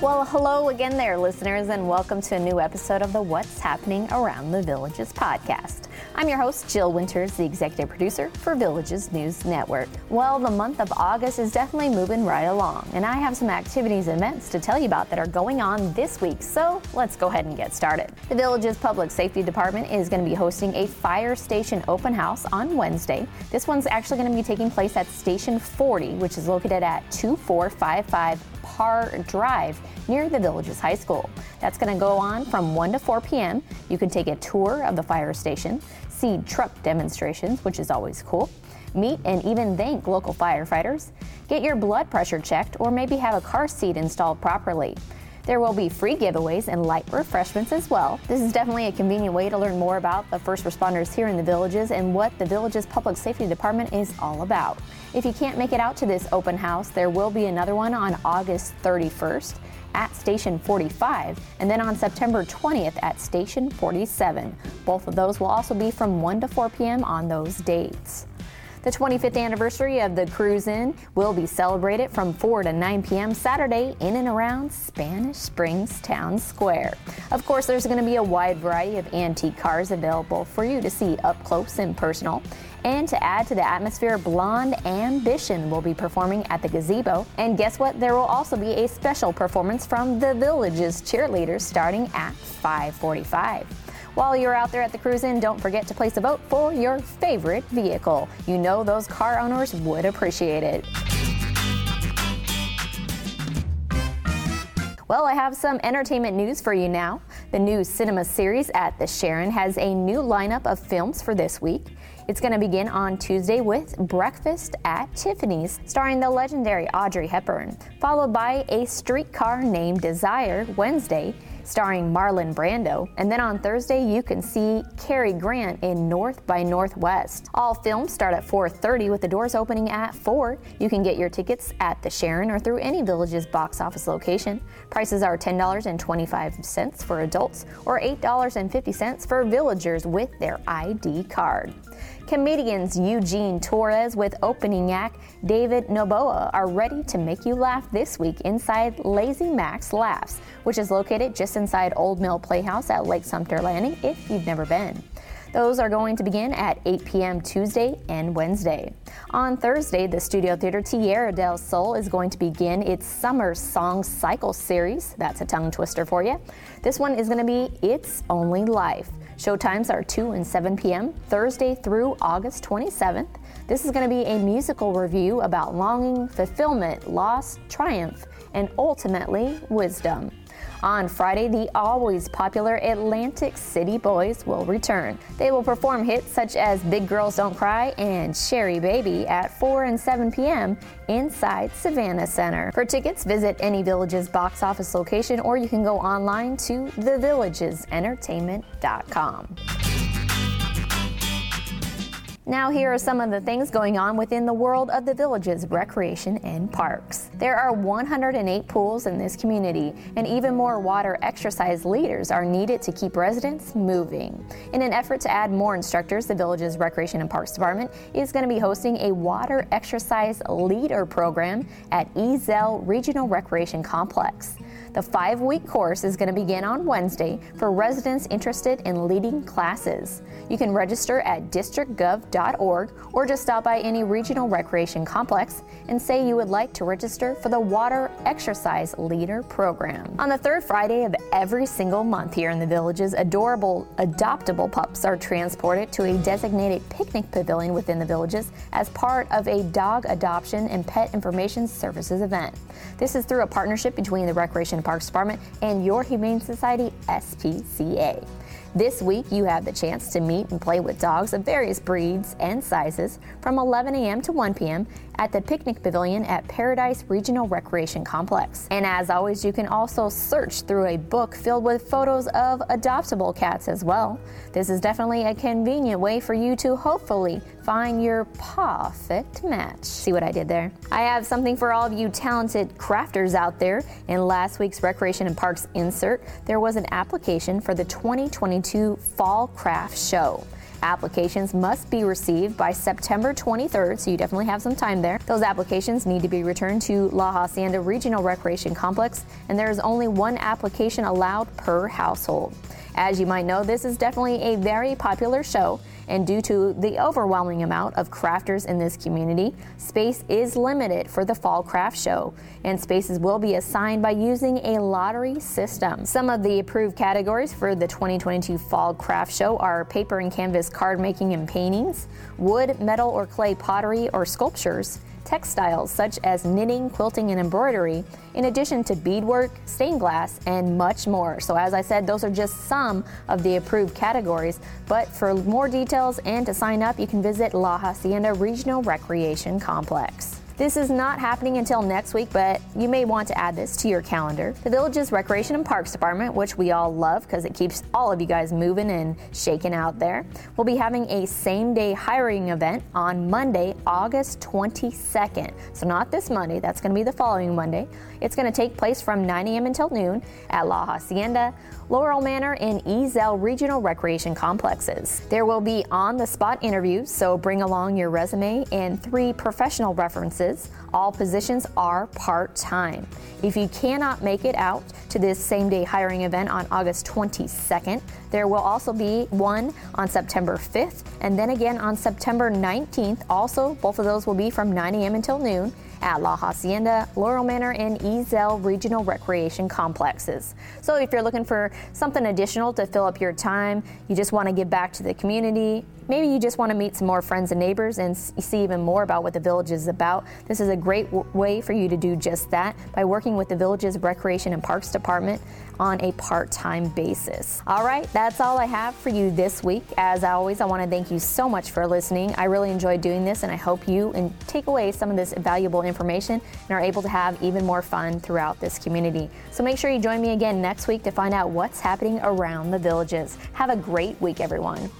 Well, hello again there, listeners, and welcome to a new episode of the What's Happening Around the Villages podcast. I'm your host, Jill Winters, the executive producer for Villages News Network. Well, the month of August is definitely moving right along, and I have some activities and events to tell you about that are going on this week, so let's go ahead and get started. The Villages Public Safety Department is going to be hosting a fire station open house on Wednesday. This one's actually going to be taking place at Station 40, which is located at 2455 Parr Drive near the Villages High School. That's going to go on from 1 to 4 p.m. You can take a tour of the fire station, see truck demonstrations, which is always cool, meet and even thank local firefighters, get your blood pressure checked, or maybe have a car seat installed properly. There will be free giveaways and light refreshments as well. This is definitely a convenient way to learn more about the first responders here in the villages and what the village's public safety department is all about. If you can't make it out to this open house, there will be another one on August 31st at Station 45 and then on September 20th at Station 47. Both of those will also be from 1 to 4 p.m. on those dates. The 25th anniversary of the Cruise In will be celebrated from 4 to 9 p.m. Saturday in and around Spanish Springs Town Square. Of course, there's going to be a wide variety of antique cars available for you to see up close and personal. And to add to the atmosphere, Blonde Ambition will be performing at the gazebo. And guess what? There will also be a special performance from the Village's cheerleaders starting at 545. While you're out there at the cruise in, don't forget to place a vote for your favorite vehicle. You know those car owners would appreciate it. Well, I have some entertainment news for you now. The new cinema series at the Sharon has a new lineup of films for this week. It's going to begin on Tuesday with Breakfast at Tiffany's, starring the legendary Audrey Hepburn, followed by A Streetcar Named Desire Wednesday, starring Marlon Brando. And then on Thursday, you can see Cary Grant in North by Northwest. All films start at 4:30 with the doors opening at 4. You can get your tickets at the Sharon or through any Village's box office location. Prices are $10.25 for adults or $8.50 for villagers with their ID card. Comedians Eugene Torres with opening act David Noboa are ready to make you laugh this week inside Lazy Max Laughs, which is located just inside Old Mill Playhouse at Lake Sumter Landing if you've never been. Those are going to begin at 8 p.m. Tuesday and Wednesday. On Thursday, the Studio Theater Tierra del Sol is going to begin its Summer Song Cycle series. That's a tongue twister for you. This one is going to be It's Only Life. Showtimes are 2 and 7 p.m. Thursday through August 27th. This is going to be a musical review about longing, fulfillment, loss, triumph, and ultimately wisdom. On Friday, the always popular Atlantic City Boys will return. They will perform hits such as Big Girls Don't Cry and Sherry Baby at 4 and 7 p.m. inside Savannah Center. For tickets, visit any Villages box office location or you can go online to thevillagesentertainment.com. Now, here are some of the things going on within the world of the village's recreation and parks. There are 108 pools in this community, and even more water exercise leaders are needed to keep residents moving. In an effort to add more instructors, the village's Recreation and Parks Department is going to be hosting a water exercise leader program at Ezell Regional Recreation Complex. The five week course is going to begin on Wednesday for residents interested in leading classes. You can register at districtgov.org or just stop by any regional recreation complex and say you would like to register for the Water Exercise Leader Program. On the third Friday of every single month here in the villages, adorable adoptable pups are transported to a designated picnic pavilion within the villages as part of a dog adoption and pet information services event. This is through a partnership between the Recreation and Parks Department and Your Humane Society SPCA. This week, you have the chance to meet and play with dogs of various breeds and sizes from 11 a.m. to 1 p.m. at the Picnic Pavilion at Paradise Regional Recreation Complex. And as always, you can also search through a book filled with photos of adoptable cats as well. This is definitely a convenient way for you to hopefully find your perfect match. See what I did there? I have something for all of you talented crafters out there. In last week's Recreation and Parks insert, there was an application for the 2022 Fall Craft Show. Applications must be received by September 23rd, so you definitely have some time there. Those applications need to be returned to La Hacienda Regional Recreation Complex, and there is only one application allowed per household. As you might know, this is definitely a very popular show, and due to the overwhelming amount of crafters in this community, space is limited for the Fall Craft Show, and spaces will be assigned by using a lottery system. Some of the approved categories for the 2022 Fall Craft Show are paper and canvas card making and paintings, wood, metal, or clay pottery or sculptures textiles such as knitting, quilting, and embroidery, in addition to beadwork, stained glass, and much more. So, as I said, those are just some of the approved categories. But for more details and to sign up, you can visit La Hacienda Regional Recreation Complex. This is not happening until next week, but you may want to add this to your calendar. The Village's Recreation and Parks Department, which we all love because it keeps all of you guys moving and shaking out there, will be having a same day hiring event on Monday, August 22nd. So, not this Monday, that's going to be the following Monday. It's going to take place from 9 a.m. until noon at La Hacienda, Laurel Manor, and Ezell Regional Recreation Complexes. There will be on the spot interviews, so bring along your resume and three professional references. All positions are part time. If you cannot make it out to this same day hiring event on August 22nd, there will also be one on September 5th and then again on September 19th. Also, both of those will be from 9 a.m. until noon at La Hacienda, Laurel Manor, and Ezell Regional Recreation Complexes. So if you're looking for something additional to fill up your time, you just want to give back to the community, maybe you just want to meet some more friends and neighbors and see even more about what the village is about, this is a great w- way for you to do just that by working with the village's Recreation and Parks Department on a part time basis. All right, that's all I have for you this week. As always, I want to thank you so much for listening. I really enjoyed doing this, and I hope you and take away some of this valuable information and are able to have even more fun throughout this community. So make sure you join me again next week to find out what's happening around the villages. Have a great week, everyone.